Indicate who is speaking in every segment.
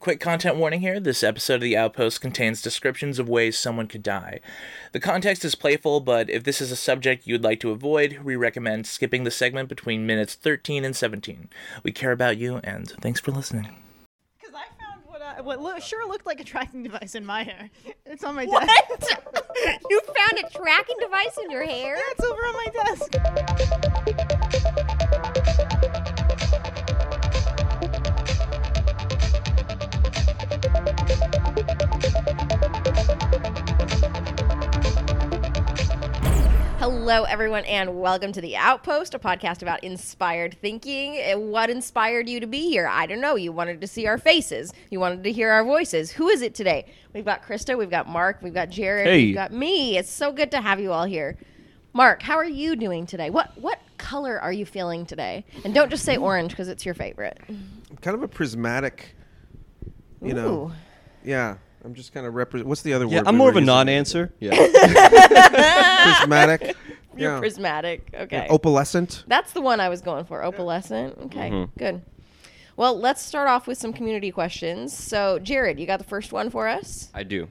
Speaker 1: Quick content warning here this episode of The Outpost contains descriptions of ways someone could die. The context is playful, but if this is a subject you would like to avoid, we recommend skipping the segment between minutes 13 and 17. We care about you, and thanks for listening.
Speaker 2: Because I found what I, what loo- sure looked like a tracking device in my hair. It's on my
Speaker 3: What?
Speaker 2: desk.
Speaker 3: you found a tracking device in your hair?
Speaker 2: Yeah, it's over on my desk.
Speaker 3: Hello, everyone, and welcome to The Outpost, a podcast about inspired thinking. Uh, What inspired you to be here? I don't know. You wanted to see our faces, you wanted to hear our voices. Who is it today? We've got Krista, we've got Marc, we've got Jared,
Speaker 4: Hey.
Speaker 3: we've got me. It's so good to have you all here. Marc, how are you doing today? What what color are you feeling today? And don't just say orange because it's your favorite.
Speaker 5: kind of a prismatic, you know.
Speaker 3: Ooh.
Speaker 5: Yeah, I'm just kind of represent. What's the other
Speaker 4: Yeah,
Speaker 5: word?
Speaker 4: I'm
Speaker 5: we
Speaker 4: more of a non-answer. Yeah.
Speaker 5: prismatic.
Speaker 3: You're
Speaker 5: yeah.
Speaker 3: prismatic. Okay.
Speaker 5: Opalescent.
Speaker 3: That's the one I was going for. Opalescent. Okay,
Speaker 4: Mm-hmm.
Speaker 3: good. Well, let's start off with some community questions. So, Jared, you got the first one for us?
Speaker 4: I do.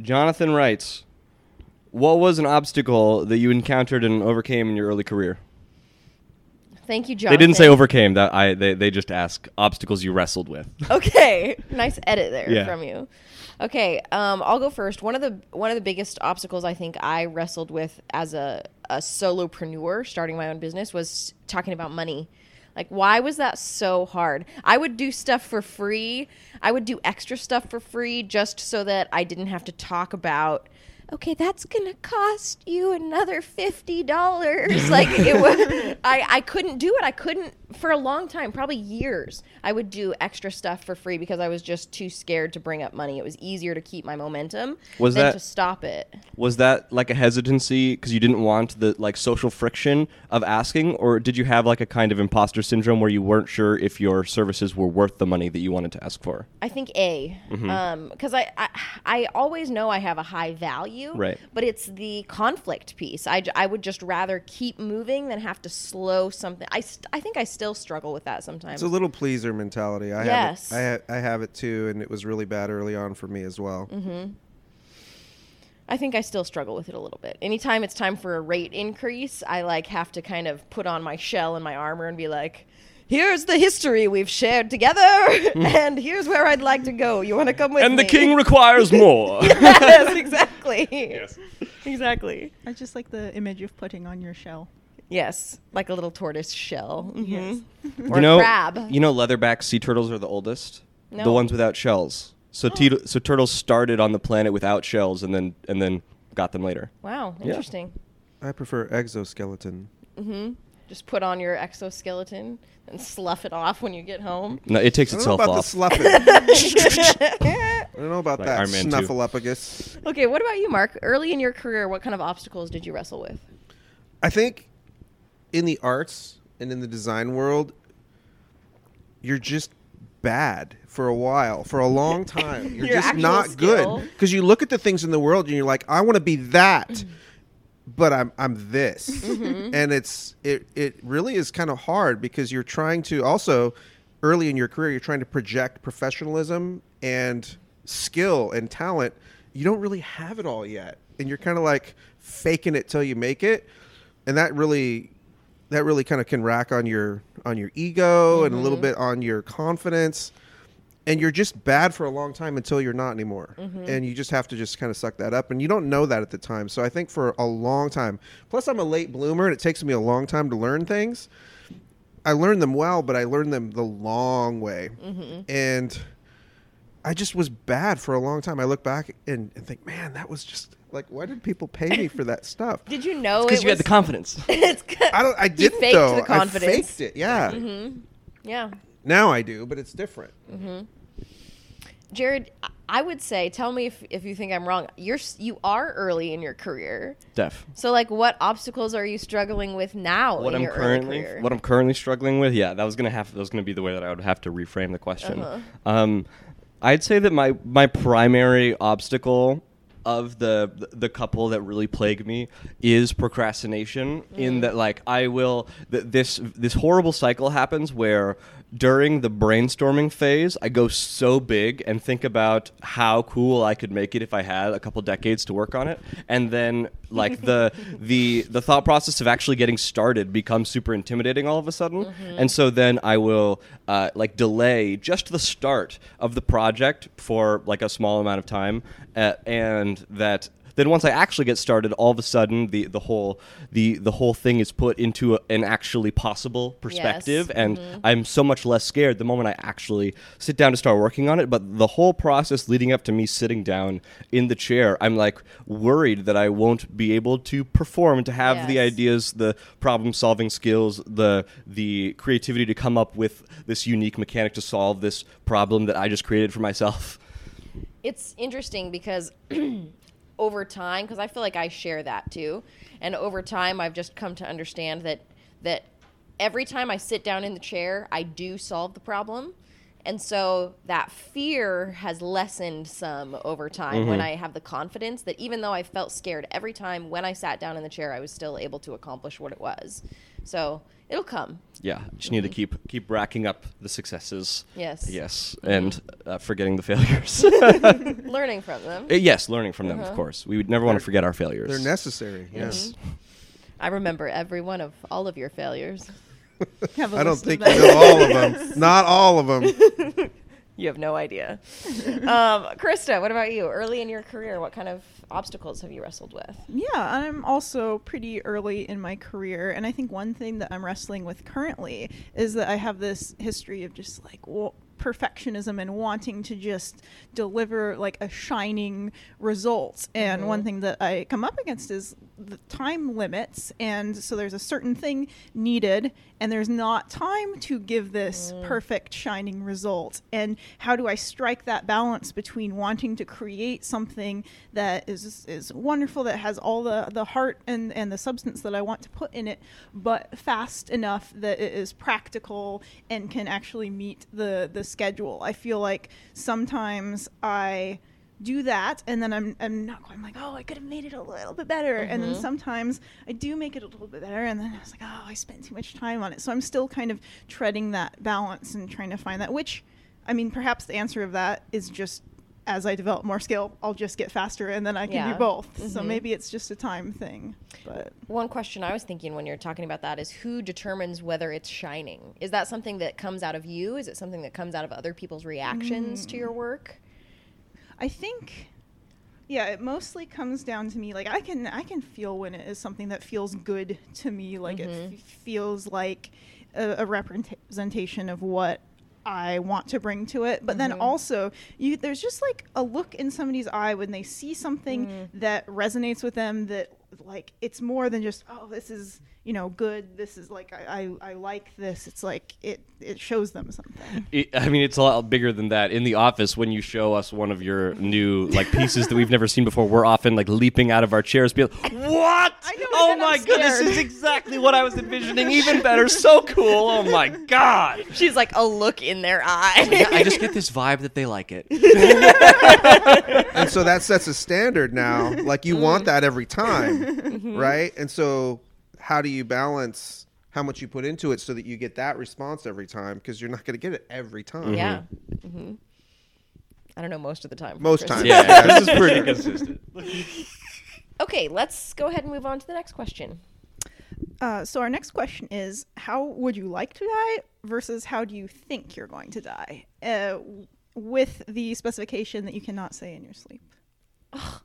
Speaker 4: Jonathan writes, "What was an obstacle that you encountered and overcame in your early career?"
Speaker 3: Thank you,
Speaker 4: John.
Speaker 3: They
Speaker 4: didn't say overcame. That I they, they just ask obstacles you wrestled with.
Speaker 3: Okay, nice edit there
Speaker 4: Yeah.
Speaker 3: from you. Okay, um, I'll go first. One of the one of the biggest obstacles I think I wrestled with as a a solopreneur starting my own business was talking about money. Like, why was that so hard? I would do stuff for free. I would do extra stuff for free just so that I didn't have to talk about. Okay, that's gonna cost you another fifty dollars. like it was, I I couldn't do it. I couldn't for a long time, probably years. I would do extra stuff for free because I was just too scared to bring up money. It was easier to keep my momentum
Speaker 4: Was
Speaker 3: than
Speaker 4: that-
Speaker 3: to stop it.
Speaker 4: Was that like a hesitancy because you didn't want the like social friction of asking, or did you have like a kind of imposter syndrome where you weren't sure if your services were worth the money that you wanted to ask for?
Speaker 3: I think A,
Speaker 4: Mm-hmm.
Speaker 3: because I, I I always know I have a high value,
Speaker 4: Right.
Speaker 3: But it's the conflict piece. I, I would just rather keep moving than have to slow something. I, st- I think I still struggle with that sometimes.
Speaker 5: It's a little pleaser mentality. I
Speaker 3: Yes.
Speaker 5: have it. I, ha- I have it too, and it was really bad early on for me as well.
Speaker 3: Mm-hmm. I think I still struggle with it a little bit. Anytime it's time for a rate increase, I like have to kind of put on my shell and my armor and be like, "Here's the history we've shared together, and here's where I'd like to go. You want to come with
Speaker 4: and
Speaker 3: me?"
Speaker 4: And the king requires more.
Speaker 3: yes, exactly. Yes, exactly.
Speaker 2: I just like the image of putting on your shell.
Speaker 3: Yes, like a little tortoise shell.
Speaker 2: Yes.
Speaker 3: Mhm. Or
Speaker 4: you know,
Speaker 3: a crab.
Speaker 4: You know, leatherback sea turtles are the oldest.
Speaker 3: No.
Speaker 4: The ones without shells. So, te- so turtles started on the planet without shells, and then and then got them later.
Speaker 3: wow,
Speaker 4: Yeah.
Speaker 3: interesting.
Speaker 5: I prefer exoskeleton.
Speaker 3: Just put on your exoskeleton and slough it off when you get home.
Speaker 4: No, it takes
Speaker 5: I don't know
Speaker 4: itself
Speaker 5: about the
Speaker 4: off.
Speaker 5: I don't know about
Speaker 4: Like
Speaker 5: that
Speaker 4: Iron Man 2.
Speaker 5: snuffleupagus.
Speaker 3: Okay, what about you, Marc? Early in your career, what kind of obstacles did you wrestle with?
Speaker 5: I think in the arts and in the design world, you're just bad for a while, for a long time. You're
Speaker 3: Your
Speaker 5: just
Speaker 3: actual
Speaker 5: not
Speaker 3: skill.
Speaker 5: good because you look at the things in the world and you're like, I want to be that, but I'm I'm this,
Speaker 3: Mm-hmm.
Speaker 5: and it's it it really is kind of hard because you're trying to also early in your career you're trying to project professionalism and skill and talent. You don't really have it all yet, and you're kind of like faking it till you make it, and that really that really kind of can rack on your on your ego and a little bit on your confidence and you're just bad for a long time until you're not anymore mm-hmm. and you just have to just kind of suck that up and you don't know that at the time so i think for a long time plus i'm a late bloomer and it takes me a long time to learn things i learned them well but i learned them the long way mm-hmm. and i just was bad for a long time i look back and, and think man that was just like why did people pay me for that stuff
Speaker 3: Did you know
Speaker 4: Because
Speaker 3: it
Speaker 4: you had the confidence.
Speaker 3: it's c-
Speaker 5: I don't. I didn't
Speaker 3: faked
Speaker 5: though.
Speaker 3: the confidence.
Speaker 5: I faked it. Yeah. Mm-hmm.
Speaker 3: yeah.
Speaker 5: Now I do, but it's different.
Speaker 3: Jared, I- would say, tell me if, if you think I'm wrong. You're you are early in your career,
Speaker 4: Def.
Speaker 3: so like, what obstacles are you struggling with now
Speaker 4: What I'm currently what I'm currently struggling with, yeah, that was gonna have that was gonna be the way that I would have to reframe the question.
Speaker 3: Uh-huh.
Speaker 4: Um, I'd say that my my primary obstacle of the the couple that really plague me is procrastination. In that, like, I will th- this this horrible cycle happens where during the brainstorming phase, I go so big and think about how cool I could make it if I had a couple decades to work on it, and then like the the the thought process of actually getting started becomes super intimidating all of a sudden, and so then I will uh, like delay just the start of the project for like a small amount of time, uh, and that then once I actually get started, all of a sudden the, the whole the the whole thing is put into a, an actually possible perspective, and mm-hmm. I'm so much less scared the moment I actually sit down to start working on it. But the whole process leading up to me sitting down in the chair, I'm like worried that I won't be able to perform, to have the ideas, the problem solving skills, the the creativity to come up with this unique mechanic to solve this problem that I just created for myself.
Speaker 3: it's interesting because over time because i feel like i share that too. And over time i've just come to understand that that every time i sit down in the chair i do solve the problem. And so that fear has lessened some over time when mm-hmm. i have the confidence that even though i felt scared every time when i sat down in the chair i was still able to accomplish what it was. So it'll come
Speaker 4: Yeah, just need to keep keep racking up the successes.
Speaker 3: Yes.
Speaker 4: Yes, and uh, forgetting the failures.
Speaker 3: learning from them
Speaker 4: Uh, yes, learning from them, of course. We would never want to forget our failures.
Speaker 5: They're necessary. Yes.
Speaker 3: i remember every one of all of your failures
Speaker 2: Have a
Speaker 5: I don't
Speaker 2: list of
Speaker 5: think
Speaker 2: them.
Speaker 5: you know all of them. Not all of them.
Speaker 3: You have no idea. um, Krista, what about you? Early in your career, what kind of obstacles have you wrestled with?
Speaker 2: Yeah, I'm also pretty early in my career, and I think one thing that I'm wrestling with currently is that I have this history of just like well, perfectionism and wanting to just deliver like a shining result. And mm-hmm. one thing that I come up against is the time limits, and so there's a certain thing needed, and there's not time to give this mm. perfect shining result. And how do I strike that balance between wanting to create something that is is wonderful, that has all the the heart and and the substance that I want to put in it, but fast enough that it is practical and can actually meet the the schedule. I feel like sometimes I do that and then I'm, I'm not quite I'm like oh I could have made it a little bit better and then mm-hmm. sometimes I do make it a little bit better and then I was like oh I spent too much time on it so I'm still kind of treading that balance and trying to find that which I mean perhaps the answer of that is just as I develop more skill I'll just get faster and then I can
Speaker 3: Yeah.
Speaker 2: do both so mm-hmm. maybe it's just a time thing but
Speaker 3: One question I was thinking when you're talking about that is who determines whether it's shining? Is that something that comes out of you? Is it something that comes out of other people's reactions to your mm. work?
Speaker 2: I think yeah, it mostly comes down to me. Like I can I can feel when it is something that feels good to me. Like it mm-hmm. f- feels like a, a representation of what I want to bring to it. But then mm-hmm. also, you there's just like a look in somebody's eye when they see something mm. that resonates with them. That like it's more than just oh this is you know good. This is like I I, I like this. It's like it it shows them something.
Speaker 4: It- I mean, it's a lot bigger than that. In the office, when you show us one of your new like pieces that we've never seen before, we're often like leaping out of our chairs, be like, "What?
Speaker 2: Know,
Speaker 4: oh my
Speaker 2: I'm
Speaker 4: goodness, this is exactly what I was envisioning. Even better, so cool. Oh my god."
Speaker 3: She's like a look in their eye.
Speaker 4: I just get this vibe that they like it.
Speaker 5: and so that sets a standard now. Like you want that every time, mm-hmm. right? And so how do you balance how much you put into it so that you get that response every time? Because you're not going to get it every time.
Speaker 3: yeah. hmm I don't know most of the time.
Speaker 5: Most
Speaker 3: Chris.
Speaker 5: times.
Speaker 4: Yeah, this is pretty consistent.
Speaker 3: Okay, let's go ahead and move on to the next question.
Speaker 2: Uh, so our next question is: How would you like to die versus how do you think you're going to die? Uh, with the specification that you cannot say in your sleep.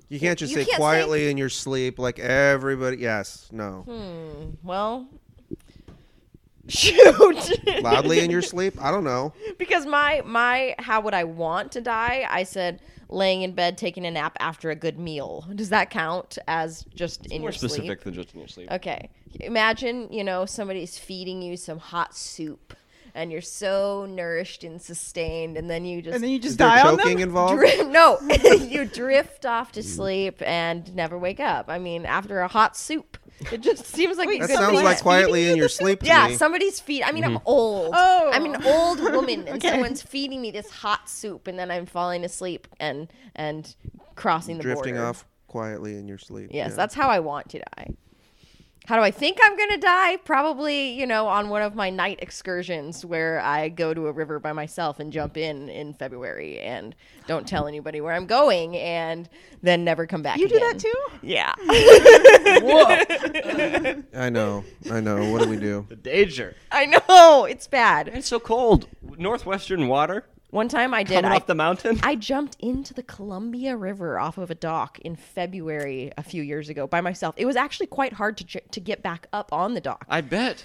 Speaker 5: You can't just
Speaker 3: You
Speaker 5: say
Speaker 3: can't say-
Speaker 5: quietly in your sleep like everybody. Yes, no.
Speaker 3: Hmm, well, shoot.
Speaker 5: Loudly in your sleep. I don't know.
Speaker 3: because my my how would I want to die? I said laying in bed taking a nap after a good meal. Does that count as just in
Speaker 4: More
Speaker 3: your
Speaker 4: specific than just in your sleep.
Speaker 3: Okay. Imagine, you know, somebody's feeding you some hot soup and you're so nourished and sustained and then you just
Speaker 2: And then you just
Speaker 5: there
Speaker 2: die on them.
Speaker 5: involved?
Speaker 3: Dri- no, you drift off to sleep and never wake up. I mean, after a hot soup, it just seems like
Speaker 2: Wait,
Speaker 3: a
Speaker 5: That
Speaker 3: good
Speaker 5: sounds
Speaker 3: plan.
Speaker 5: like quietly in your sleep to
Speaker 3: Yeah,
Speaker 5: me.
Speaker 3: somebody's feed. I mean,
Speaker 4: Mm-hmm.
Speaker 3: I'm old.
Speaker 2: Oh.
Speaker 3: I'm an old woman, and
Speaker 2: Okay.
Speaker 3: someone's feeding me this hot soup, and then I'm falling asleep and and crossing the
Speaker 5: Drifting
Speaker 3: border.
Speaker 5: off quietly in your sleep.
Speaker 3: Yes,
Speaker 5: Yeah.
Speaker 3: that's how I want to die. How do I think I'm going to die? Probably, you know, on one of my night excursions where I go to a river by myself and jump in in February and don't tell anybody where I'm going and then never come back
Speaker 2: You do that too?
Speaker 3: Yeah.
Speaker 5: I know. I know. What do we do?
Speaker 4: The danger.
Speaker 3: I know. It's bad.
Speaker 4: It's so cold. Northwestern water
Speaker 3: One time I did.
Speaker 4: coming
Speaker 3: I,
Speaker 4: off the mountain.
Speaker 3: I jumped into the Columbia River off of a dock in February a few years ago by myself. It was actually quite hard to j- to get back up on the dock.
Speaker 4: I bet.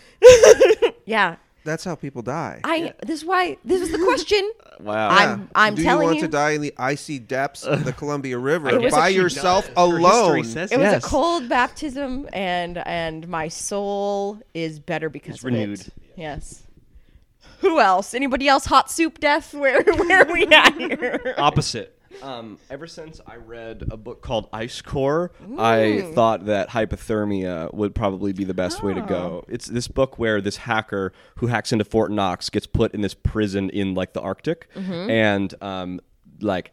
Speaker 3: yeah.
Speaker 5: That's how people die.
Speaker 3: I this is why this is the question.
Speaker 4: Wow.
Speaker 3: I'm I'm
Speaker 5: do
Speaker 3: telling
Speaker 5: you want
Speaker 3: you,
Speaker 5: to die in the icy depths of the Columbia River by yourself
Speaker 4: Her
Speaker 5: alone?
Speaker 4: says
Speaker 3: it was a cold baptism and and my soul is better because
Speaker 4: It's
Speaker 3: of
Speaker 4: renewed.
Speaker 3: it. Yes. Who else? Anybody else? Hot soup death? Where where are we at here?
Speaker 4: Opposite. Um, ever since I read a book called Icecore, I thought that hypothermia would probably be the best way to go. It's this book where this hacker who hacks into Fort Knox gets put in this prison in like the Arctic, and um, like.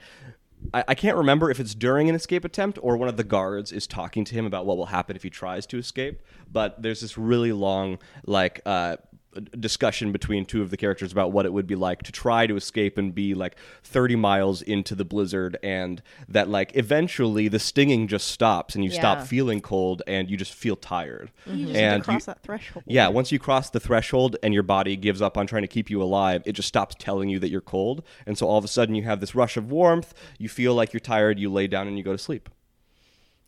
Speaker 4: I, I can't remember if it's during an escape attempt or one of the guards is talking to him about what will happen if he tries to escape. But there's this really long, like, uh, discussion between two of the characters about what it would be like to try to escape and be like 30 miles into the blizzard and that like eventually the stinging just stops and you stop feeling cold and you just feel tired
Speaker 2: You just
Speaker 4: and
Speaker 2: cross
Speaker 4: you-
Speaker 2: that threshold.
Speaker 4: yeah once you cross the threshold and your body gives up on trying to keep you alive it just stops telling you that you're cold and so all of a sudden you have this rush of warmth you feel like you're tired you lay down and you go to sleep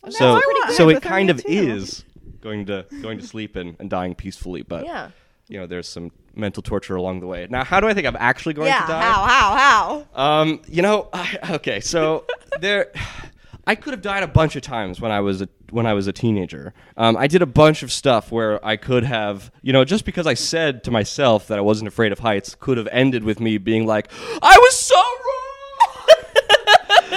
Speaker 4: so so it kind of
Speaker 2: too.
Speaker 4: is going to going to sleep and, and dying peacefully but
Speaker 3: Yeah.
Speaker 4: You know there's some mental torture along the way now how do i think i'm actually going
Speaker 3: yeah.
Speaker 4: to die
Speaker 3: How how how?
Speaker 4: um you know I, okay so there i could have died a bunch of times when i was a when i was a teenager um, i did a bunch of stuff where i could have you know just because i said to myself that i wasn't afraid of heights could have ended with me being like i was so wrong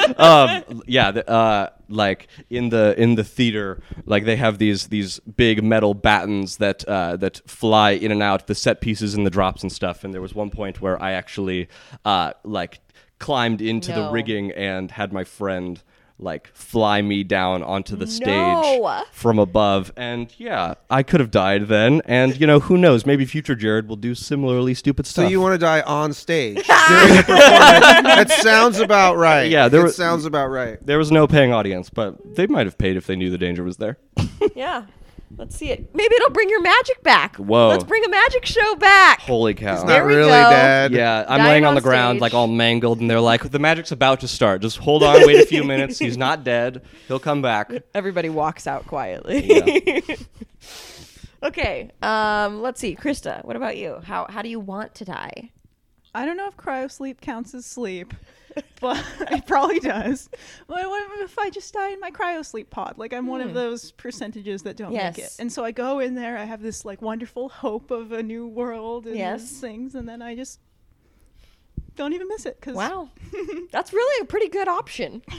Speaker 4: um, yeah, the, uh, like in the in the theater, like they have these these big metal battens that uh, that fly in and out, the set pieces and the drops and stuff. And there was one point where I actually uh, like climbed into the rigging and had my friend like fly me down onto the stage
Speaker 3: No.
Speaker 4: from above and yeah i could have died then and you know who knows maybe future jared will do similarly stupid stuff.
Speaker 5: So you want to die on stage during a performance? that sounds about right.
Speaker 4: Yeah, there
Speaker 5: it
Speaker 4: were-
Speaker 5: sounds about right.
Speaker 4: there was no paying audience but they might have paid if they knew the danger was there
Speaker 3: Yeah. Let's see it. Maybe it'll bring your magic back.
Speaker 4: Whoa.
Speaker 3: Let's bring a magic show back.
Speaker 4: holy cow
Speaker 5: It's
Speaker 3: There we
Speaker 5: really
Speaker 3: go.
Speaker 5: dead.
Speaker 4: Yeah, I'm
Speaker 3: Dying
Speaker 4: laying on
Speaker 3: on
Speaker 4: the ground
Speaker 3: stage.
Speaker 4: like all mangled, and they're like, "The magic's about to start. Just hold on, wait a few minutes. He's not dead. He'll come back."
Speaker 3: Everybody walks out quietly. okay. Um, let's see. Krista, what about you? How how do you want to die?
Speaker 2: I don't know if cryo sleep counts as sleep, but it probably does. What, what if I just die in my cryo sleep pod? Like I'm one of those percentages that don't make it.
Speaker 3: Hmm.
Speaker 2: And so I go in there. I have this like wonderful hope of a new world and
Speaker 3: Yes.
Speaker 2: things, and then I just don't even miss it. Cause
Speaker 3: Wow. That's really a pretty good option.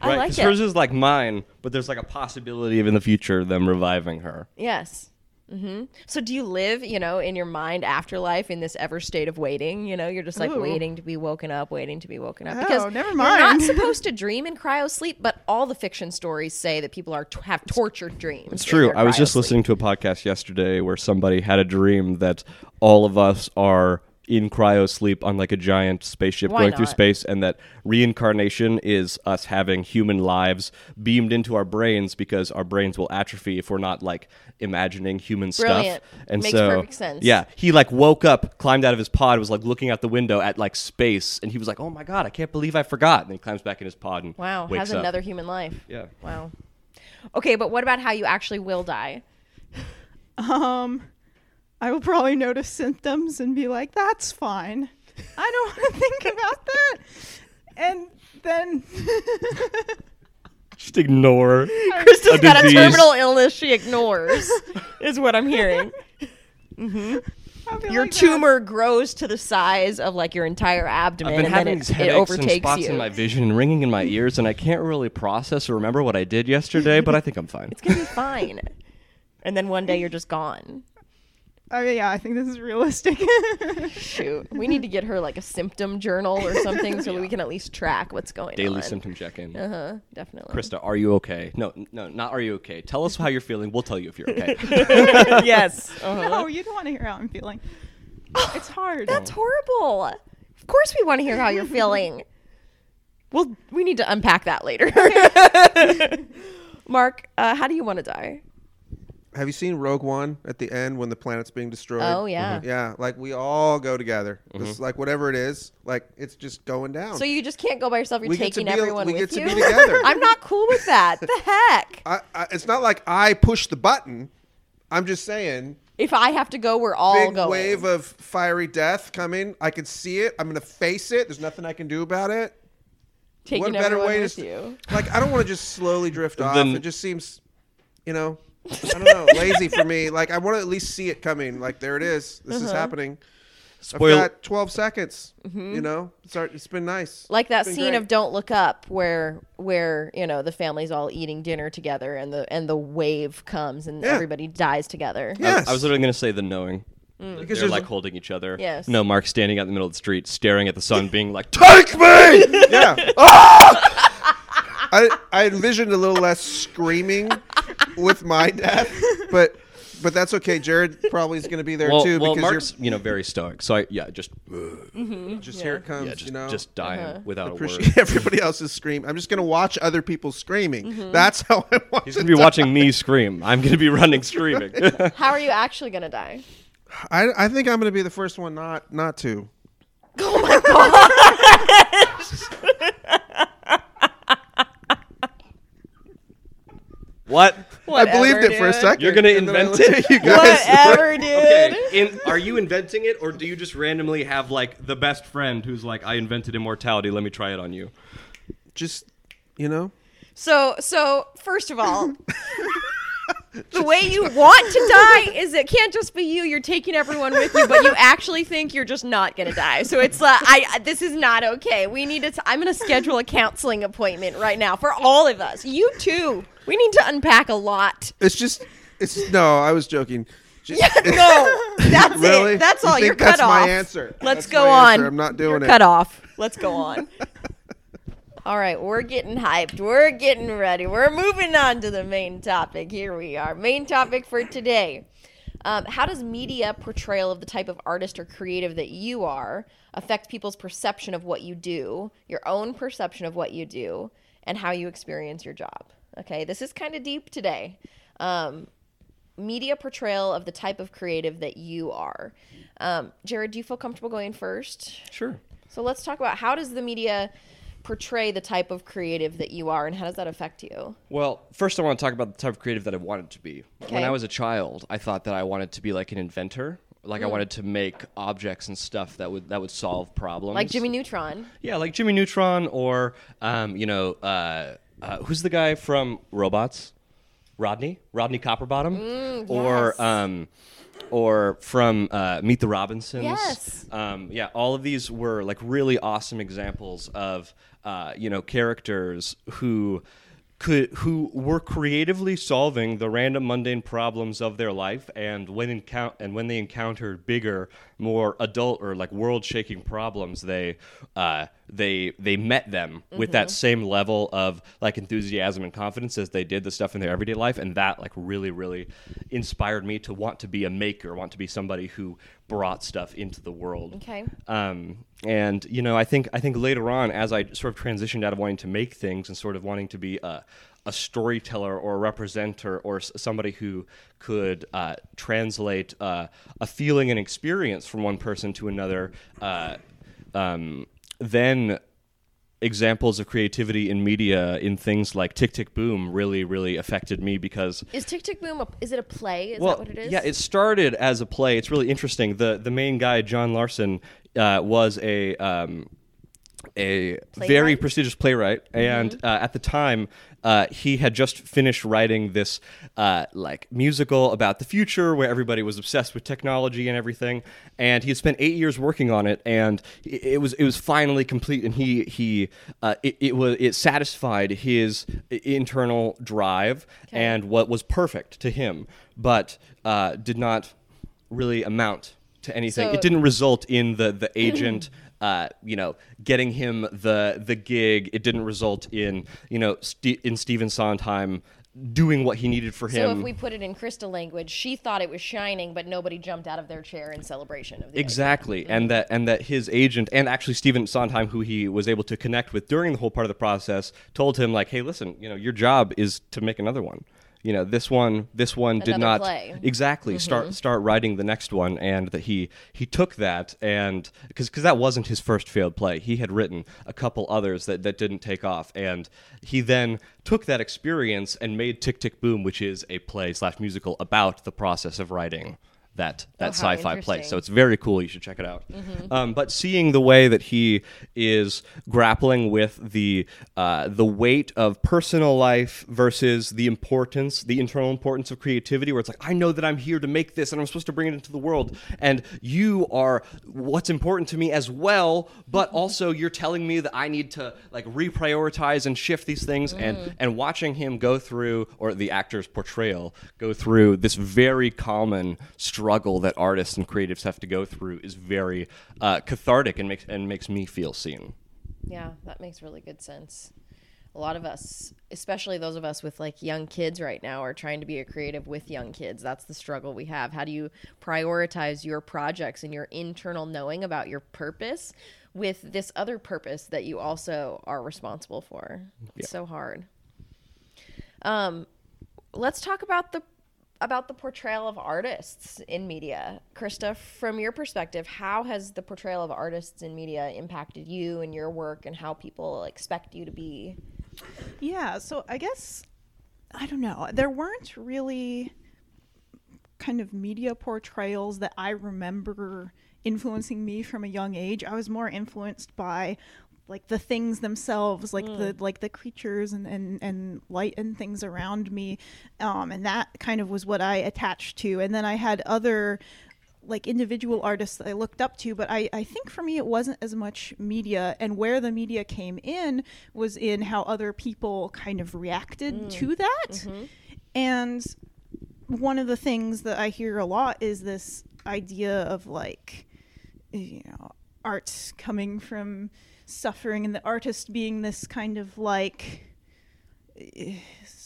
Speaker 3: I
Speaker 4: right,
Speaker 3: like
Speaker 4: 'cause
Speaker 3: it.
Speaker 4: hers is like mine, but there's like a possibility of in the future them reviving her.
Speaker 3: Yes. Hmm So do you live, you know, in your mind afterlife in this ever state of waiting? You know, you're just like
Speaker 2: Ooh.
Speaker 3: waiting to be woken up, waiting to be woken up.
Speaker 2: Oh,
Speaker 3: because
Speaker 2: never mind.
Speaker 3: You're not supposed to dream in cryo sleep, but all the fiction stories say that people are have tortured dreams.
Speaker 4: It's true. I was just
Speaker 3: cryosleep.
Speaker 4: listening to a podcast yesterday where somebody had a dream that all of us are in cryo sleep on like a giant spaceship
Speaker 3: Why
Speaker 4: going through space and that reincarnation is us having human lives beamed into our brains because our brains will atrophy if we're not like imagining human
Speaker 3: Brilliant.
Speaker 4: stuff. And
Speaker 3: Makes
Speaker 4: so
Speaker 3: perfect sense.
Speaker 4: Yeah, he like woke up, climbed out of his pod, was like looking out the window at like space and he was like, "Oh my god, I can't believe I forgot." And he climbs back in his pod and
Speaker 3: Wow,
Speaker 4: wakes
Speaker 3: has
Speaker 4: up.
Speaker 3: another human life.
Speaker 4: Yeah.
Speaker 3: Wow. Okay, but what about how you actually will die?
Speaker 2: Um, I will probably notice symptoms and be like, "That's fine. I don't want to think about that." And then
Speaker 4: Just ignore.
Speaker 3: Krista's
Speaker 4: A
Speaker 3: got a terminal illness she ignores, is what I'm hearing. Mm-hmm.
Speaker 2: I'll be
Speaker 3: Your
Speaker 2: like, "That's-
Speaker 3: tumor grows to the size of like your entire abdomen,
Speaker 4: I've been
Speaker 3: and then
Speaker 4: having
Speaker 3: it,
Speaker 4: these
Speaker 3: it
Speaker 4: headaches and spots
Speaker 3: you.
Speaker 4: in my vision and ringing in my ears, and I can't really process or remember what I did yesterday, but I think I'm fine.
Speaker 3: It's gonna be fine. And then one day you're just gone.
Speaker 2: Oh yeah, I think this is realistic.
Speaker 3: Shoot, we need to get her like a symptom journal or something so that we can at least track what's going
Speaker 4: Daily
Speaker 3: on.
Speaker 4: Daily symptom check-in.
Speaker 3: Uh huh. Definitely.
Speaker 4: Krista, are you okay? No, no, not are you okay. Tell us how you're feeling. We'll tell you if you're okay.
Speaker 3: yes. Uh-huh.
Speaker 2: no, you don't want to hear how I'm feeling. It's hard.
Speaker 3: That's horrible. Of course, we want to hear how you're feeling. well, we need to unpack that later. Marc, uh, how do you want to die?
Speaker 5: Have you seen Rogue One at the end when the planet's being destroyed?
Speaker 3: Oh, yeah. Mhm.
Speaker 5: Yeah, like we all go together. It's like whatever it is, like it's just going down.
Speaker 3: So you just can't go by yourself. You're
Speaker 5: We get to
Speaker 3: taking
Speaker 5: be-
Speaker 3: everyone
Speaker 5: we
Speaker 3: with
Speaker 5: get to
Speaker 3: you.
Speaker 5: be together.
Speaker 3: I'm not cool with that. the heck?
Speaker 5: I, I, it's not like I push the button. I'm just saying,
Speaker 3: If I have to go, we're all
Speaker 5: big
Speaker 3: going.
Speaker 5: wave of fiery death coming. I can see it. I'm gonna face it. There's nothing I can do about it.
Speaker 3: taking
Speaker 5: what better way
Speaker 3: with
Speaker 5: to
Speaker 3: you.
Speaker 5: like? I don't want to just slowly drift off.
Speaker 4: Then-
Speaker 5: it just seems, you know, I don't know, lazy for me. Like I want to at least see it coming. Like there it is. This
Speaker 3: Uh-huh.
Speaker 5: is happening.
Speaker 4: Spoil-
Speaker 5: I've got 12 seconds. You know, it's, our, it's been nice.
Speaker 3: Mm-hmm. Like that
Speaker 5: It's been
Speaker 3: scene
Speaker 5: great.
Speaker 3: of Don't Look Up, where where you know the family's all eating dinner together, and the and the wave comes, and
Speaker 5: Yeah.
Speaker 3: everybody dies together.
Speaker 5: Yeah.
Speaker 4: I,
Speaker 5: Yes.
Speaker 4: I was literally going to say the knowing.
Speaker 5: because
Speaker 4: They're
Speaker 5: there's
Speaker 4: like
Speaker 5: a-
Speaker 4: holding each other.
Speaker 3: Yes.
Speaker 4: No, Marc standing out in the middle of the street, staring at the sun, being like, "Take me!"
Speaker 5: yeah. I I envisioned a little less screaming with my death, but but that's okay. Jared probably is going to be there
Speaker 4: well,
Speaker 5: too
Speaker 4: well,
Speaker 5: because
Speaker 4: Marc's you know very stoic. So I yeah, just
Speaker 5: you're just here it comes.
Speaker 4: yeah, just
Speaker 5: you know,
Speaker 4: just dying
Speaker 3: Uh-huh.
Speaker 4: without a word.
Speaker 5: appreciate everybody else's scream. I'm just going to watch other people screaming.
Speaker 3: Mm-hmm.
Speaker 5: That's how I want.
Speaker 4: He's gonna be
Speaker 5: die.
Speaker 4: watching me scream. I'm gonna be running screaming.
Speaker 3: How are you actually gonna die?
Speaker 5: I I think I'm going to be the first one not not to. Oh my god.
Speaker 4: what?
Speaker 5: I believed it for a
Speaker 3: dude.
Speaker 5: second.
Speaker 4: You're gonna
Speaker 5: and then I
Speaker 4: invent it?
Speaker 5: You guys.
Speaker 3: Whatever, dude.
Speaker 4: Okay, in, are you inventing it, or do you just randomly have like the best friend who's like, "I invented immortality. Let me try it on you."
Speaker 5: Just you know.
Speaker 3: So, so first of all, the way you want to die is it can't just be you. You're taking everyone with you, but you actually think you're just not gonna die. So it's like, I I- this is not okay. We need to. T- I'm gonna schedule a counseling appointment right now for all of us. You too. We need to unpack a lot.
Speaker 5: It's just it's no. I was joking. Just,
Speaker 3: No, that's
Speaker 5: Really?
Speaker 3: it. That's
Speaker 5: You
Speaker 3: all.
Speaker 5: think
Speaker 3: You're
Speaker 5: that's
Speaker 3: cut
Speaker 5: my
Speaker 3: off.
Speaker 5: answer?
Speaker 3: Let's
Speaker 5: That's
Speaker 3: go
Speaker 5: my
Speaker 3: on.
Speaker 5: answer. I'm not doing
Speaker 3: You're
Speaker 5: it.
Speaker 3: Cut off. Let's go on. All right, we're getting hyped. We're getting ready. We're moving on to the main topic. Here we are. Main topic for today. Um, how does media portrayal of the type of artist or creative that you are affect people's perception of what you do, your own perception of what you do, and how you experience your job? Okay, this is kind of deep today. Um, media portrayal of the type of creative that you are. Um, Jared, do you feel comfortable going first?
Speaker 4: Sure.
Speaker 3: So let's talk about how does the media portray the type of creative that you are and how does that affect you?
Speaker 4: Well, first I want to talk about the type of creative that I wanted to be. When I was a child, I thought that I wanted to be like an inventor. Like
Speaker 3: Mm.
Speaker 4: I wanted to make objects and stuff that would that would solve problems.
Speaker 3: Like Jimmy Neutron.
Speaker 4: Yeah, like Jimmy Neutron or um, you know, uh, uh, who's the guy from Robots? Rodney? Rodney Copperbottom? Or
Speaker 3: yes.
Speaker 4: um or from uh, Meet the Robinsons.
Speaker 3: Yes.
Speaker 4: Um, yeah, all of these were like really awesome examples of uh, you know characters who could who were creatively solving the random mundane problems of their life and when encou- and when they encountered bigger more adult or like world shaking problems they uh, they they met them with that same level of like enthusiasm and confidence as they did the stuff in their everyday life. And that like really really inspired me to want to be a maker want to be somebody who brought stuff into the world.
Speaker 3: Okay.
Speaker 4: um, and you know, I think I think later on, as I sort of transitioned out of wanting to make things and sort of wanting to be a, a storyteller or a representer or s- somebody who could uh, translate uh, a feeling and experience from one person to another, uh, um, then examples of creativity in media in things like Tick Tick Boom really really affected me because
Speaker 3: Is Tick Tick Boom a, is it a play? Is
Speaker 4: well,
Speaker 3: that what it is?
Speaker 4: Yeah, it started as a play. It's really interesting. The the main guy, John Larson, uh, was a um, a very
Speaker 3: Playwright?
Speaker 4: prestigious playwright, and uh, at the time, uh, he had just finished writing this uh, like musical about the future, where everybody was obsessed with technology and everything. And he had spent eight years working on it, and it, it was it was finally complete. And he he uh, it, it was it satisfied his internal drive and what was perfect to him, but uh, did not really amount to anything.
Speaker 3: So-
Speaker 4: it didn't result in the the agent. Uh, you know, getting him the the gig. It didn't result in you know Ste in Stephen Sondheim doing what he needed for him.
Speaker 3: So if we put it in Krista language, she thought it was shining, but nobody jumped out of their chair in celebration of the idea.
Speaker 4: Exactly, and that and that his agent and actually Stephen Sondheim, who he was able to connect with during the whole part of the process, told him like, "Hey, listen, you know, your job is to make another one. You know, this one, this one did not
Speaker 3: play. Mm-hmm.
Speaker 4: exactly start start writing the next one, and that he he took that and because because that wasn't his first failed play. He had written a couple others that that didn't take off, and he then took that experience and made Tick Tick Boom, which is a play slash musical about the process of writing that that
Speaker 3: Oh,
Speaker 4: sci-fi play.
Speaker 3: interesting.
Speaker 4: So it's very cool. You should check it out. Um, but seeing the way that he is grappling with the uh, the weight of personal life versus the importance, the internal importance of creativity, where it's like I know that I'm here to make this and I'm supposed to bring it into the world, and you are what's important to me as well. But also you're telling me that I need to like reprioritize and shift these things, and and watching him go through or the actor's portrayal go through this very common struggle that artists and creatives have to go through is very uh, cathartic and makes and makes me feel seen.
Speaker 3: Yeah, that makes really good sense. A lot of us, especially those of us with like young kids right now, are trying to be a creative with young kids. That's the struggle we have. How do you prioritize your projects and your internal knowing about your purpose with this other purpose that you also are responsible for? It's so hard. Um, let's talk about the about the portrayal of artists in media. Krista, from your perspective, how has the portrayal of artists in media impacted you and your work and how people expect you to be?
Speaker 2: Yeah, so I guess I don't know. There weren't really kind of media portrayals that I remember influencing me from a young age. I was more influenced by like the things themselves, like the hmm. like the creatures and, and, and light and things around me. Um, and that kind of was what I attached to. And then I had other like individual artists that I looked up to, but I, I think for me it wasn't as much media and where the media came in was in how other people kind of reacted hmm. to that. Mm-hmm. And one of the things that I hear a lot is this idea of like you know art coming from suffering and the artist being this kind of like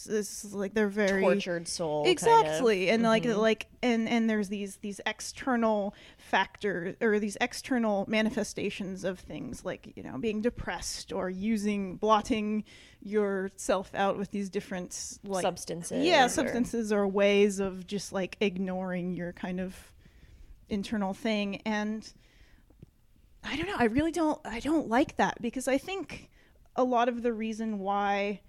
Speaker 2: this like they're very
Speaker 3: Tortured soul. kind of.
Speaker 2: exactly and like mm-hmm. like and and there's these these external factors or these external manifestations of things like you know being depressed or using blotting yourself out with these different like
Speaker 3: Substances
Speaker 2: yeah
Speaker 3: or-
Speaker 2: substances or ways of just like ignoring your kind of internal thing and i don't know. I really don't i don't like that because i think a lot of the reason why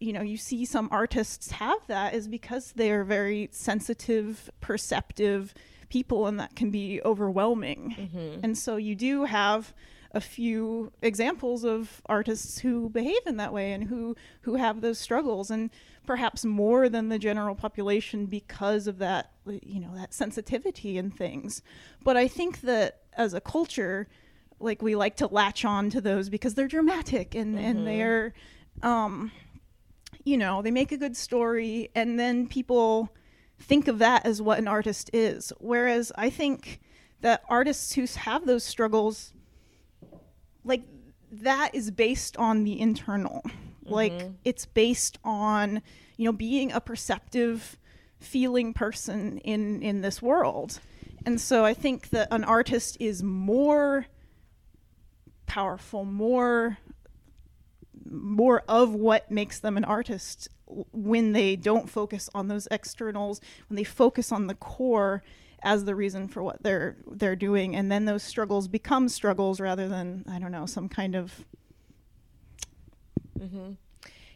Speaker 2: you know you see some artists have that is because they're very sensitive perceptive people and that can be overwhelming. Mm-hmm. And so you do have a few examples of artists who behave in that way and who who have those struggles and perhaps more than the general population because of that you know that sensitivity and things. But i think that as a culture like we like to latch on to those because they're dramatic and and they're um you know, they make a good story and then people think of that as what an artist is. Whereas I think that artists who have those struggles, like, that is based on the internal. Like, it's based on, you know, being a perceptive, feeling person in, in this world. And so I think that an artist is more powerful, more more of what makes them an artist when they don't focus on those externals when they focus on the core as the reason for what they're they're doing. And then those struggles become struggles rather than i don't know some kind of mm-hmm.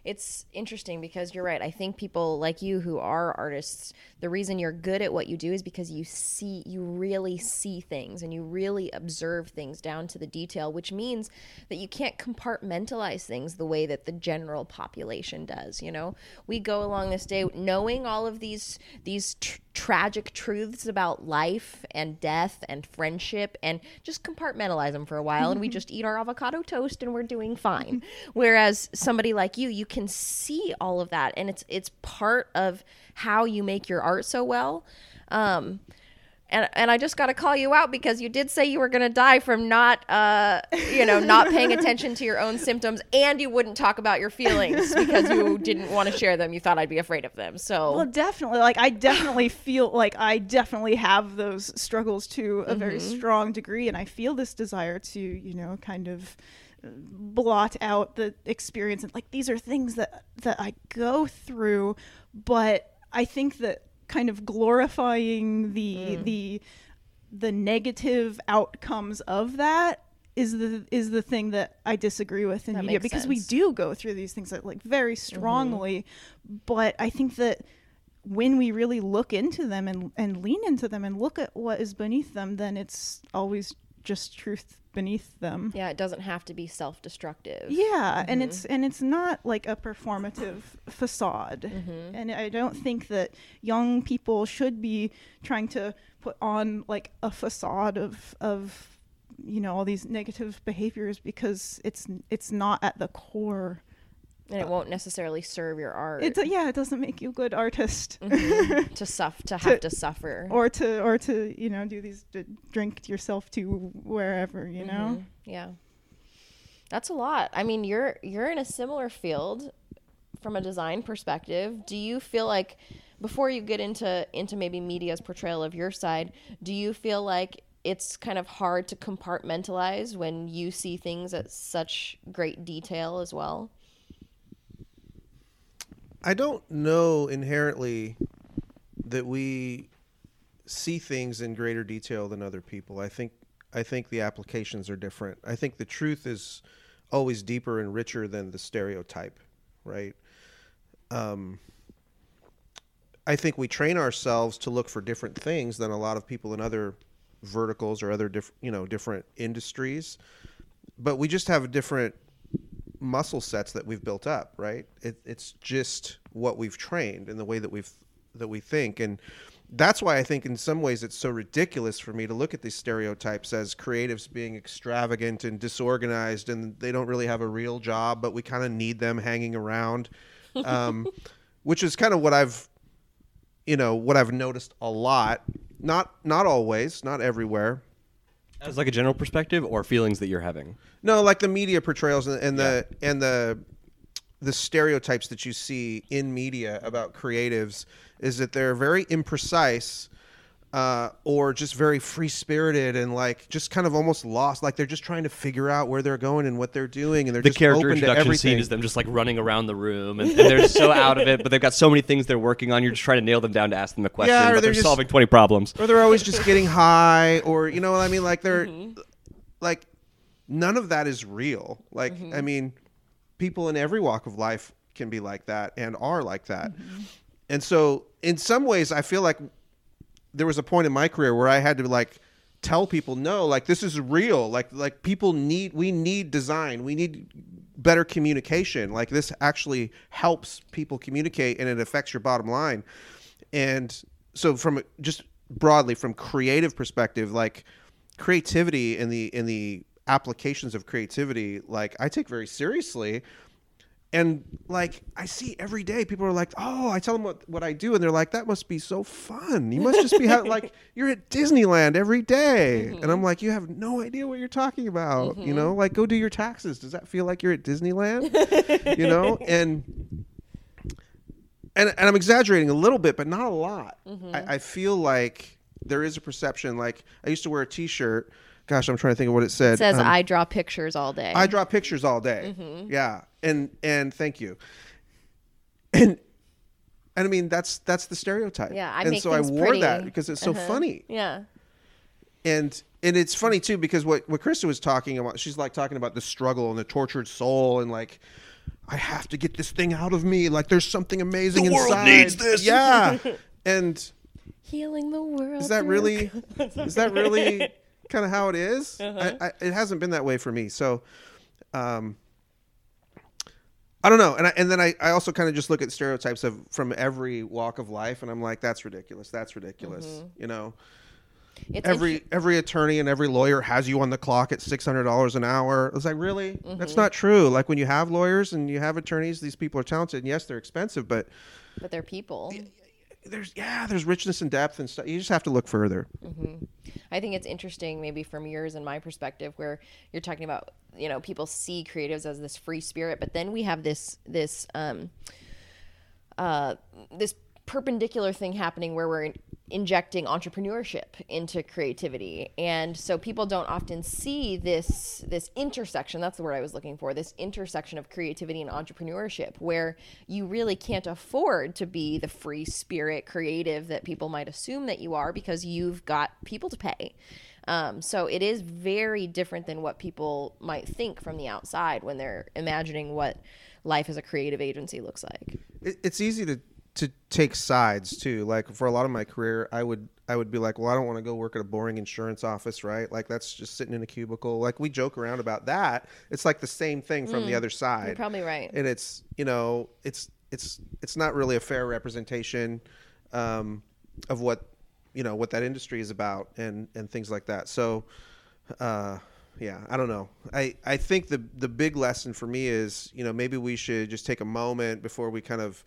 Speaker 3: It's interesting because you're right. I think people like you who are artists, the reason you're good at what you do is because you see, you really see things and you really observe things down to the detail, which means that you can't compartmentalize things the way that the general population does. You know, we go along this day knowing all of these these tr- tragic truths about life and death and friendship and just compartmentalize them for a while and we just eat our avocado toast and we're doing fine. Whereas somebody like you you can see all of that and it's it's part of how you make your art so well. Um and and I just got to call you out because you did say you were going to die from not uh you know not paying attention to your own symptoms and you wouldn't talk about your feelings because you didn't want to share them you thought I'd be afraid of them so
Speaker 2: Well, definitely. Like, I definitely feel like I definitely have those struggles to a very strong degree, and I feel this desire to, you know, kind of uh, blot out the experience. And like, these are things that that I go through, but I think that kind of glorifying the mm. the the negative outcomes of that is the is the thing that I disagree with in
Speaker 3: That
Speaker 2: media because we do go through these things that like very mm-hmm. strongly, but I think that when we really look into them and and lean into them and look at what is beneath them, then it's always just truth beneath them.
Speaker 3: yeah it doesn't have to be self-destructive
Speaker 2: Yeah, and it's and it's not like a performative facade.
Speaker 3: Mm-hmm.
Speaker 2: And I don't think that young people should be trying to put on like a facade of of you know all these negative behaviors because it's it's not at the core.
Speaker 3: And it won't necessarily serve your art
Speaker 2: It's yeah, it doesn't make you a good artist.
Speaker 3: to suffer to have to suffer
Speaker 2: or to or to you know do these to drink yourself to wherever you know
Speaker 3: Mhm. Yeah. That's a lot. I mean, you're you're in a similar field from a design perspective. Do you feel like before you get into into maybe media's portrayal of your side, do you feel like it's kind of hard to compartmentalize when you see things at such great detail as well?
Speaker 5: I don't know inherently that we see things in greater detail than other people. I think I think the applications are different. I think the truth is always deeper and richer than the stereotype, right? Um, I think we train ourselves to look for different things than a lot of people in other verticals or other different, you know, different industries. But we just have a different muscle sets that we've built up, right? It, it's just what we've trained and the way that we've that we think, and that's why I think in some ways it's so ridiculous for me to look at these stereotypes as creatives being extravagant and disorganized, and they don't really have a real job, but we kind of need them hanging around, um, which is kind of what I've, you know, what I've noticed a lot. Not not always, not everywhere,
Speaker 4: As like a general perspective or feelings that you're having.
Speaker 5: No, like the media portrayals and, and the and the the stereotypes that you see in media about creatives is that they're very imprecise uh, or just very free spirited and like just kind of almost lost. Like they're just trying to figure out where they're going and what they're doing, and they're
Speaker 4: The
Speaker 5: just
Speaker 4: character
Speaker 5: open to
Speaker 4: introduction
Speaker 5: everything.
Speaker 4: scene is them just like running around the room and, and they're so out of it, but they've got so many things they're working on. You're just trying to nail them down to ask them a question,
Speaker 5: Yeah, or
Speaker 4: but
Speaker 5: they're
Speaker 4: they're,
Speaker 5: just-
Speaker 4: solving 20 problems.
Speaker 5: or they're always just getting high, or you know what I mean? Like they're mm-hmm. like none of that is real. Like I mm-hmm. mean, people in every walk of life can be like that and are like that. Mm-hmm. And so in some ways I feel like there was a point in my career where I had to like tell people no, like this is real. Like like people need we need design. We need better communication. Like this actually helps people communicate and it affects your bottom line. And so from just broadly from creative perspective, like creativity in the in the applications of creativity, like I take very seriously and like I see every day, people are like, "Oh," I tell them what, what I do, and they're like, "That must be so fun. You must just be ha- like you're at Disneyland every day." and I'm like, "You have no idea what you're talking about. You know, like go do your taxes. Does that feel like you're at Disneyland? you know?" And and and I'm exaggerating a little bit, but not a lot. I, I feel like there is a perception. Like I used to wear a T-shirt. Gosh, I'm trying to think of what it said.
Speaker 3: It says
Speaker 5: Um,
Speaker 3: I draw pictures all day.
Speaker 5: I draw pictures all day.
Speaker 3: Mm-hmm.
Speaker 5: Yeah, and and thank you. And and I mean that's that's the stereotype.
Speaker 3: Yeah, I
Speaker 5: and
Speaker 3: make
Speaker 5: so I
Speaker 3: things
Speaker 5: wore that because it's so
Speaker 3: Uh-huh.
Speaker 5: funny.
Speaker 3: yeah.
Speaker 5: And and it's funny too because what what Krista was talking about, she's like talking about the struggle and the tortured soul and like. I have to get this thing out of me. Like there's something amazing
Speaker 4: The world needs this.
Speaker 5: Yeah, and
Speaker 3: Healing the world.
Speaker 5: is that
Speaker 3: through-
Speaker 5: really is that really kind of how it is?
Speaker 3: Uh-huh.
Speaker 5: I, I, it hasn't been that way for me. So, um, I don't know. And I, and then I, I also kind of just look at stereotypes of from every walk of life, and I'm like, that's ridiculous. That's ridiculous.
Speaker 3: Mm-hmm.
Speaker 5: You know,
Speaker 3: It's
Speaker 5: every every attorney and every lawyer has you on the clock at six hundred dollars an hour. It's like really,
Speaker 3: Mm-hmm.
Speaker 5: that's not true. Like when you have lawyers and you have attorneys, these people are talented. And yes, they're expensive, but
Speaker 3: but they're people.
Speaker 5: There's yeah, there's richness and depth and stuff. You just have to look further.
Speaker 3: I think it's interesting, maybe from yours and my perspective, where you're talking about, you know, people see creatives as this free spirit, but then we have this this um, uh, this perpendicular thing happening where we're in- injecting entrepreneurship into creativity. And so people don't often see this this intersection that's the word i was looking for this intersection of creativity and entrepreneurship where you really can't afford to be the free spirit creative that people might assume that you are because you've got people to pay. Um, so it is very different than what people might think from the outside when they're imagining what life as a creative agency looks like.
Speaker 5: It, it's easy to to take sides too. Like for a lot of my career, I would I would be like, well, I don't want to go work at a boring insurance office, right? Like that's just sitting in a cubicle. Like we joke around about that. It's like the same thing from the other side.
Speaker 3: you're probably right
Speaker 5: and it's you know it's it's it's not really a fair representation um, of what you know what that industry is about and and things like that so uh yeah i don't know i i think the the big lesson for me is you know maybe we should just take a moment before we kind of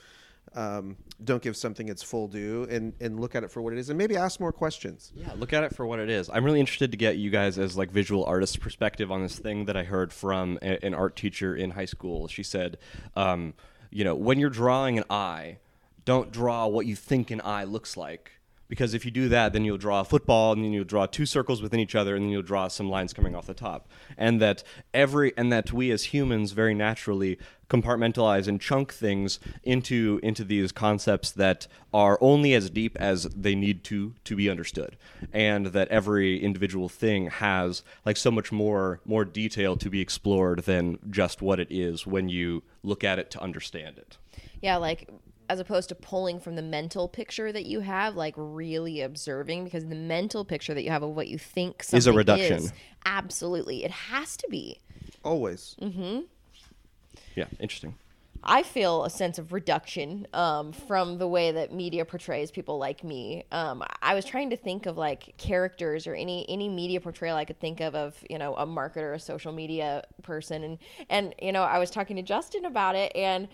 Speaker 5: um, don't give something its full due and and look at it for what it is and maybe ask more questions
Speaker 4: Yeah, look at it for what it is. I'm really interested to get you guys as like visual artists perspective on this thing that I heard from a, an art teacher in high school. She said, um, you know, when you're drawing an eye, don't draw what you think an eye looks like. Because if you do that, then you'll draw a football, and then you'll draw two circles within each other, and then you'll draw some lines coming off the top. And that every and that we as humans very naturally compartmentalize and chunk things into into these concepts that are only as deep as they need to to be understood. And that every individual thing has like so much more more detail to be explored than just what it is when you look at it to understand it.
Speaker 3: Yeah like as opposed to pulling from the mental picture that you have like really observing because the mental picture that you have of what you think something
Speaker 4: Is a reduction.
Speaker 3: is, absolutely it has to be.
Speaker 5: Always mm-hmm.
Speaker 4: Yeah interesting
Speaker 3: I feel a sense of reduction um, from the way that media portrays people like me. Um, I was trying to think of like characters or any any media portrayal I could think of of you know a marketer, a social media person, and and you know I was talking to Justin about it and.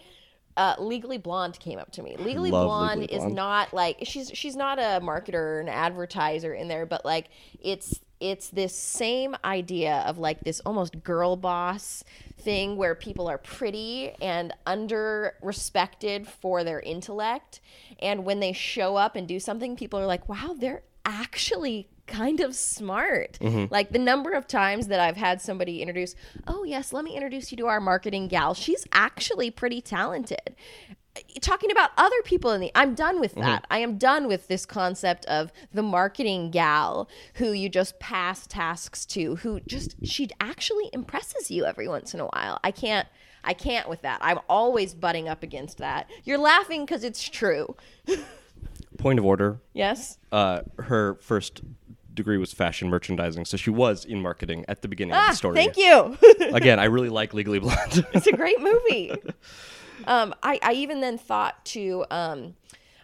Speaker 3: Uh, Legally Blonde came up to me. Legally Blonde
Speaker 4: Legally
Speaker 3: is not like she's she's not a marketer or an advertiser in there, but like it's it's this same idea of like this almost girl boss thing where people are pretty and under respected for their intellect. And when they show up and do something people are like wow they're actually kind of smart. Mm-hmm. Like the number of times that i've had somebody introduce oh yes let me introduce you to our marketing gal. She's actually pretty talented talking about other people in the I'm done with that. I am done with this concept of the marketing gal who you just pass tasks to who just she actually impresses you every once in a while. I can't I can't with that. I'm always butting up against that. You're laughing cuz it's true.
Speaker 4: point of order
Speaker 3: Yes?
Speaker 4: uh, her first degree was fashion merchandising so she was in marketing at the beginning of
Speaker 3: Ah,
Speaker 4: the story
Speaker 3: thank you.
Speaker 4: again i really like legally blonde
Speaker 3: it's a great movie. Um, I, I even then thought to, um,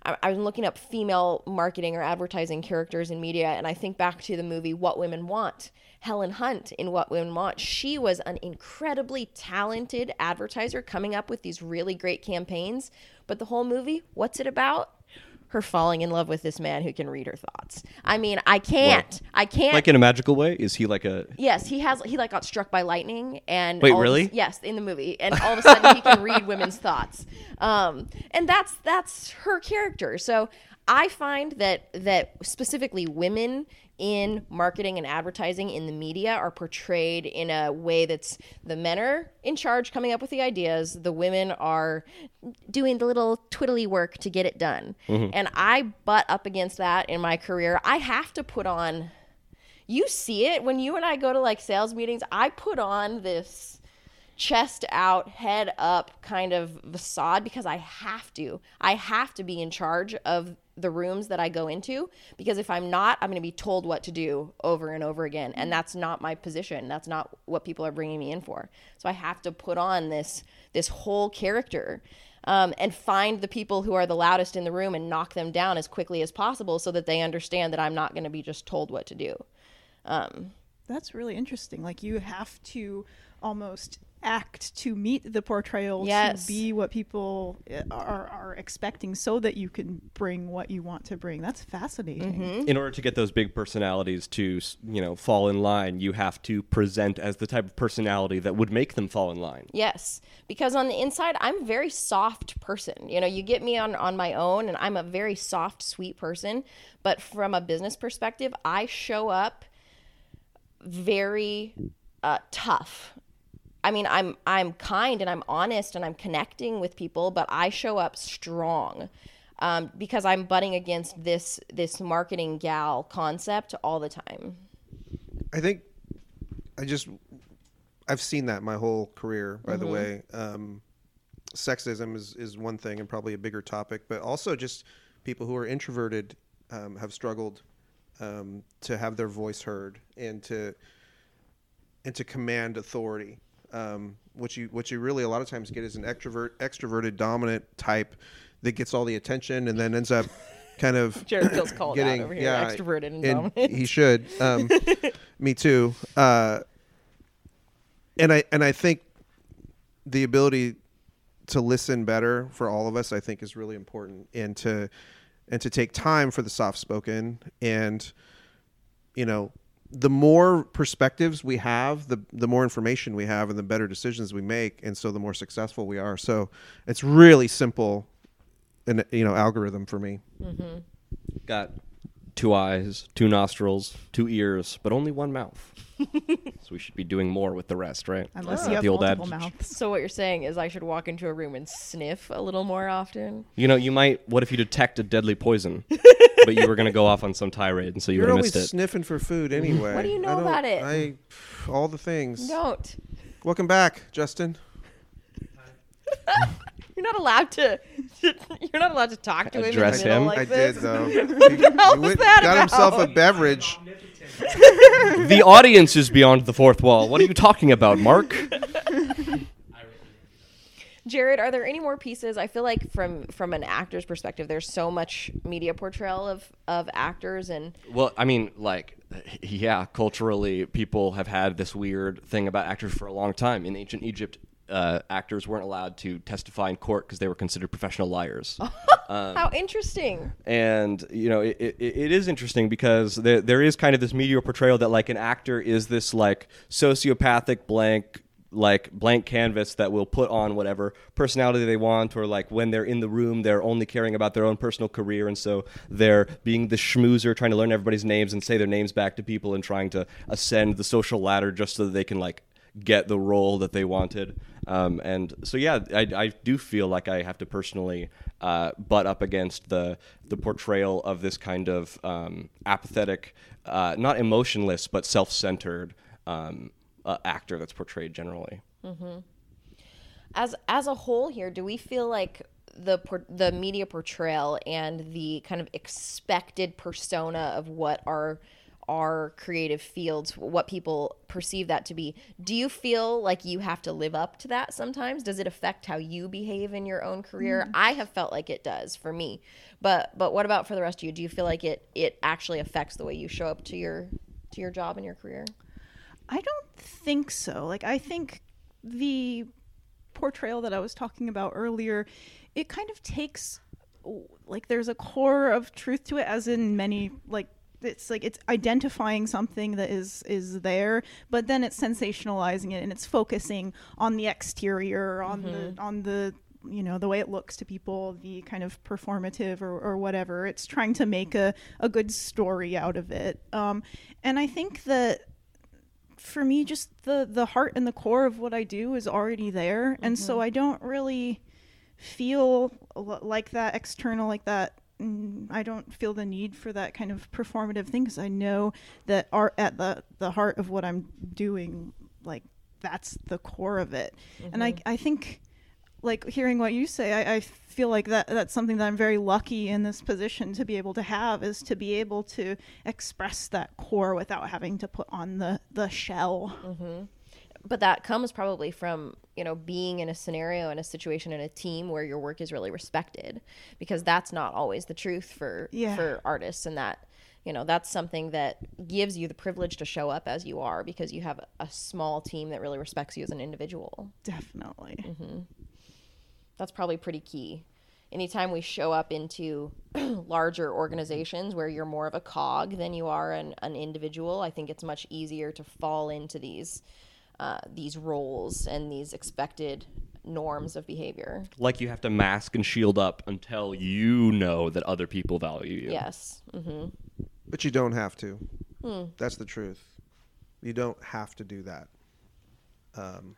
Speaker 3: I, I was looking up female marketing or advertising characters in media, and I think back to the movie What Women Want. Helen Hunt in What Women Want. She was an incredibly talented advertiser coming up with these really great campaigns. But the whole movie, what's it about? Her falling in love with this man who can read her thoughts. I mean, I can't. I can't.
Speaker 4: like in a magical way is he like a
Speaker 3: Yes, he has. He like got struck by lightning, and
Speaker 4: Wait,
Speaker 3: all of
Speaker 4: really?
Speaker 3: yes, in the movie, and all of a sudden he can read women's thoughts. Um, and that's that's her character. So I find that that specifically women in marketing and advertising in the media are portrayed in a way that's the men are in charge coming up with the ideas the women are doing the little twiddly work to get it done mm-hmm. and i butt up against that in my career i have to put on you see it when you and I go to like sales meetings. I put on this chest out, head up kind of facade because I have to. I have to be in charge of the rooms that I go into because if I'm not, I'm going to be told what to do over and over again. And that's not my position. That's not what people are bringing me in for. So I have to put on this this whole character. Um, and find the people who are the loudest in the room and knock them down as quickly as possible so that they understand that I'm not going to be just told what to do.
Speaker 2: That's really interesting. Like you have to almost act to meet the portrayal
Speaker 3: Yes.
Speaker 2: to be what people uh, are, are expecting so that you can bring what you want to bring that's fascinating
Speaker 3: Mm-hmm.
Speaker 4: in order to get those big personalities to you know fall in line you have to present as the type of personality that would make them fall in line
Speaker 3: Yes, because on the inside, I'm a very soft person. You know, you get me on on my own, and I'm a very soft, sweet person. But from a business perspective, I show up very uh, tough. I mean, I'm I'm kind and I'm honest and I'm connecting with people, but I show up strong. Um, because I'm butting against this this marketing gal concept all the time.
Speaker 5: I think I just I've seen that my whole career. By the way, um, sexism is is one thing and probably a bigger topic, but also just people who are introverted um, have struggled um, to have their voice heard and to and to command authority. Um, what you what you really a lot of times get is an extrovert extroverted dominant type that gets all the attention and then ends up kind of
Speaker 3: Jared feels called out over here, extroverted and dominant.
Speaker 5: he should. Um, me too. Uh, and I and I think the ability to listen better for all of us, I think, is really important, and to and to take time for the soft spoken, and you know, the more perspectives we have, the the more information we have, and the better decisions we make, and so the more successful we are. So it's really simple, an you know algorithm for me. Mm-hmm.
Speaker 4: got two eyes two nostrils two ears but only one mouth so we should be doing more with the rest right
Speaker 2: unless
Speaker 4: Like
Speaker 2: you have
Speaker 4: the old
Speaker 2: multiple
Speaker 4: adage.
Speaker 2: mouths
Speaker 3: So what you're saying is I should walk into a room and sniff a little more often.
Speaker 4: you know you might what if you detect a deadly poison but you were going to go off on some tirade and so you
Speaker 5: You're
Speaker 4: would have
Speaker 5: always
Speaker 4: missed it
Speaker 5: sniffing for food anyway.
Speaker 3: What do you know
Speaker 5: I don't-
Speaker 3: about it?
Speaker 5: I all the things.
Speaker 3: Don't.
Speaker 5: Welcome back, Justin.
Speaker 3: You're not allowed to. You're not allowed to talk to him
Speaker 4: Address
Speaker 3: in the
Speaker 4: him?
Speaker 3: like
Speaker 5: I
Speaker 3: this.
Speaker 5: did though. He, he went-
Speaker 3: that
Speaker 5: got himself a beverage.
Speaker 4: the audience is beyond the fourth wall what are you talking about Marc
Speaker 3: Jared, are there any more pieces? I feel like from from an actor's perspective, there's so much media portrayal of of actors and
Speaker 4: Well, I mean, like, yeah, culturally, people have had this weird thing about actors for a long time. In ancient Egypt, uh, actors weren't allowed to testify in court because they were considered professional liars.
Speaker 3: how interesting.
Speaker 4: and you know, it, it, it is interesting because there there is kind of this media portrayal that like an actor is this like sociopathic blank like blank canvas that will put on whatever personality they want or like when they're in the room they're only caring about their own personal career and so they're being the schmoozer trying to learn everybody's names and say their names back to people and trying to ascend the social ladder just so that they can like get the role that they wanted um, and so yeah I, I do feel like i have to personally uh, butt up against the the portrayal of this kind of um, apathetic uh, not emotionless but self-centered um, uh, actor that's portrayed generally.
Speaker 3: As as a whole here do we feel like the the media portrayal and the kind of expected persona of what our our creative fields what people perceive that to be. Do you feel like you have to live up to that sometimes? Does it affect how you behave in your own career? Mm-hmm. I have felt like it does for me. But but what about for the rest of you? Do you feel like it it actually affects the way you show up to your to your job and your career?
Speaker 2: I don't think so. Like I think the portrayal that I was talking about earlier, it kind of takes like there's a core of truth to it as in many like it's like it's identifying something that is is there but then it's sensationalizing it and it's focusing on the exterior on the on the you know the way it looks to people the kind of performative or, or whatever. It's trying to make a, a good story out of it. Um, and i think that for me just the the heart and the core of what i do is already there. And so i don't really feel like that external like that Mm, i don't feel the need for that kind of performative thing because i know that art at the the heart of what i'm doing like that's the core of it. And i mm-hmm. i think like hearing what you say I, I feel like that that's something that i'm very lucky in this position to be able to have is to be able to express that core without having to put on the the shell mm-hmm.
Speaker 3: But that comes probably from you know being in a scenario in a situation in a team where your work is really respected because that's not always the truth for
Speaker 2: Yeah.
Speaker 3: for artists and that you know that's something that gives you the privilege to show up as you are because you have a small team that really respects you as an individual
Speaker 2: Definitely. Mm-hmm.
Speaker 3: that's probably pretty key anytime we show up into larger organizations where you're more of a cog than you are an, an individual i think it's much easier to fall into these uh, these roles and these expected norms of behavior
Speaker 4: Like you have to mask and shield up until you know that other people value you.
Speaker 3: yes hmm
Speaker 5: But you don't have to. That's the truth. You don't have to do that. Um,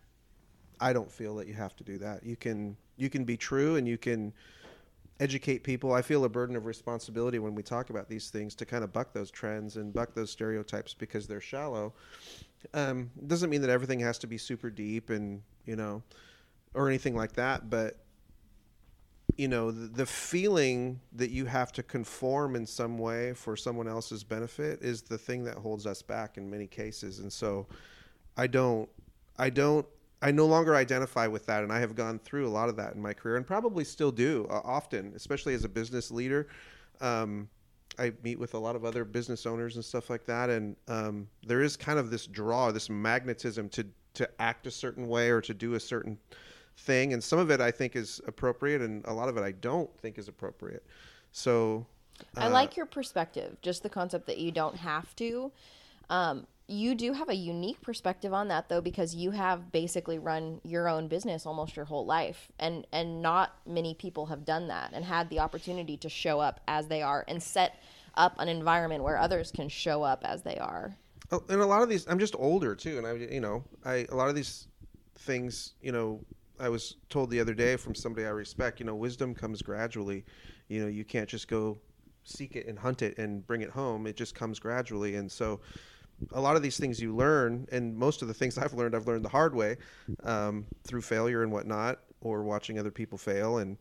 Speaker 5: I don't feel that you have to do that. You can you can be true and you can educate people. I feel a burden of responsibility when we talk about these things to kind of buck those trends and buck those stereotypes because they're shallow. Um, doesn't mean that everything has to be super deep and you know, or anything like that. But you know the, the feeling that you have to conform in some way for someone else's benefit is the thing that holds us back in many cases and so i don't i don't i no longer identify with that and i have gone through a lot of that in my career and probably still do uh, often especially as a business leader um, I meet with a lot of other business owners and stuff like that, and um, there is kind of this draw, this magnetism to to act a certain way or to do a certain thing, and some of it I think is appropriate, and a lot of it I don't think is appropriate. So,
Speaker 3: I like your perspective, just the concept that you don't have to. Um, you do have a unique perspective on that though because you have basically run your own business almost your whole life and and not many people have done that and had the opportunity to show up as they are and set up an environment where others can show up as they are.
Speaker 5: Oh, and a lot of these i'm just older too and i you know i a lot of these things you know i was told the other day from somebody i respect you know wisdom comes gradually. You know you can't just go seek it and hunt it and bring it home. It just comes gradually and so a lot of these things you learn and most of the things i've learned i've learned the hard way um, through failure and whatnot or watching other people fail and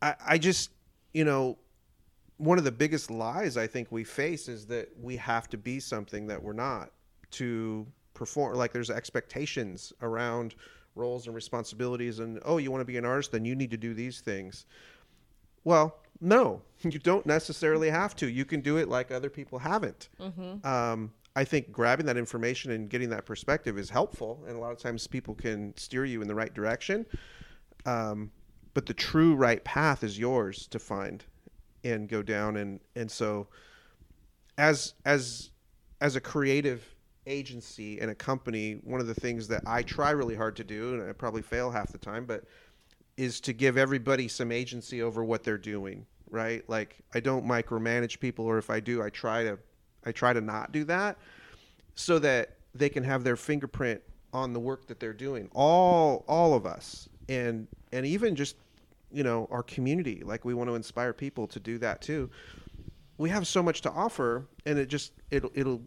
Speaker 5: I, I just you know one of the biggest lies I think we face is that we have to be something that we're not to perform. Like there's expectations around roles and responsibilities, and oh, you want to be an artist, then you need to do these things. Well, no, you don't necessarily have to. You can do it like other people haven't. Um, I think grabbing that information and getting that perspective is helpful, and a lot of times people can steer you in the right direction. Um, but the true right path is yours to find and go down, and and so as as as a creative agency and a company, one of the things that I try really hard to do, and I probably fail half the time, but is to give everybody some agency over what they're doing, right? Like I don't micromanage people, or if I do, I try to I try to not do that, so that they can have their fingerprint on the work that they're doing. All all of us, and and even just you know our community. Like we want to inspire people to do that too we have so much to offer and it just it'll it'll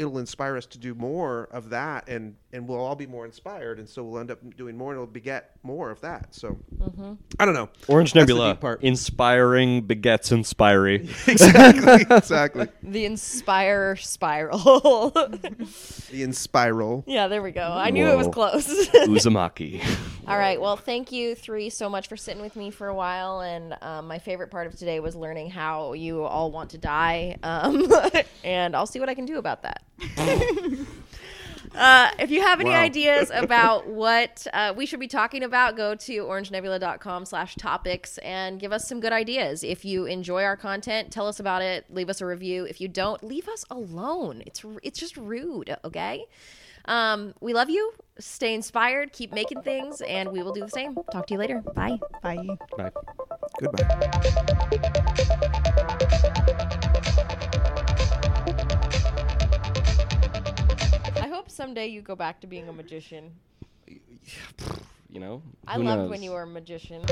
Speaker 5: it'll inspire us to do more of that and and we'll all be more inspired and so we'll end up doing more and it'll beget more of that so. Mm-hmm. I don't know.
Speaker 4: Orange
Speaker 5: That's
Speaker 4: Nebula,
Speaker 5: part.
Speaker 4: inspiring begets inspiring.
Speaker 5: exactly exactly.
Speaker 3: The inspire spiral.
Speaker 5: The inspiral.
Speaker 3: Yeah there we go. I knew it was close.
Speaker 4: Uzumaki.
Speaker 3: All right. Well, thank you three so much for sitting with me for a while. And um, my favorite part of today was learning how you all want to die. Um, and I'll see what I can do about that. Uh, if you have any
Speaker 5: Wow.
Speaker 3: ideas about what uh, we should be talking about, go to orangenebula.com slash topics and give us some good ideas. If you enjoy our content, tell us about it. Leave us a review. If you don't, leave us alone. It's, it's just rude, okay? Um, we love you. Stay inspired. Keep making things, and we will do the same. Talk to you later. Bye.
Speaker 2: Bye.
Speaker 4: Bye.
Speaker 5: goodbye
Speaker 3: I hope someday you go back to being a magician.
Speaker 4: You know,
Speaker 3: I loved
Speaker 4: knows?
Speaker 3: when you were a magician.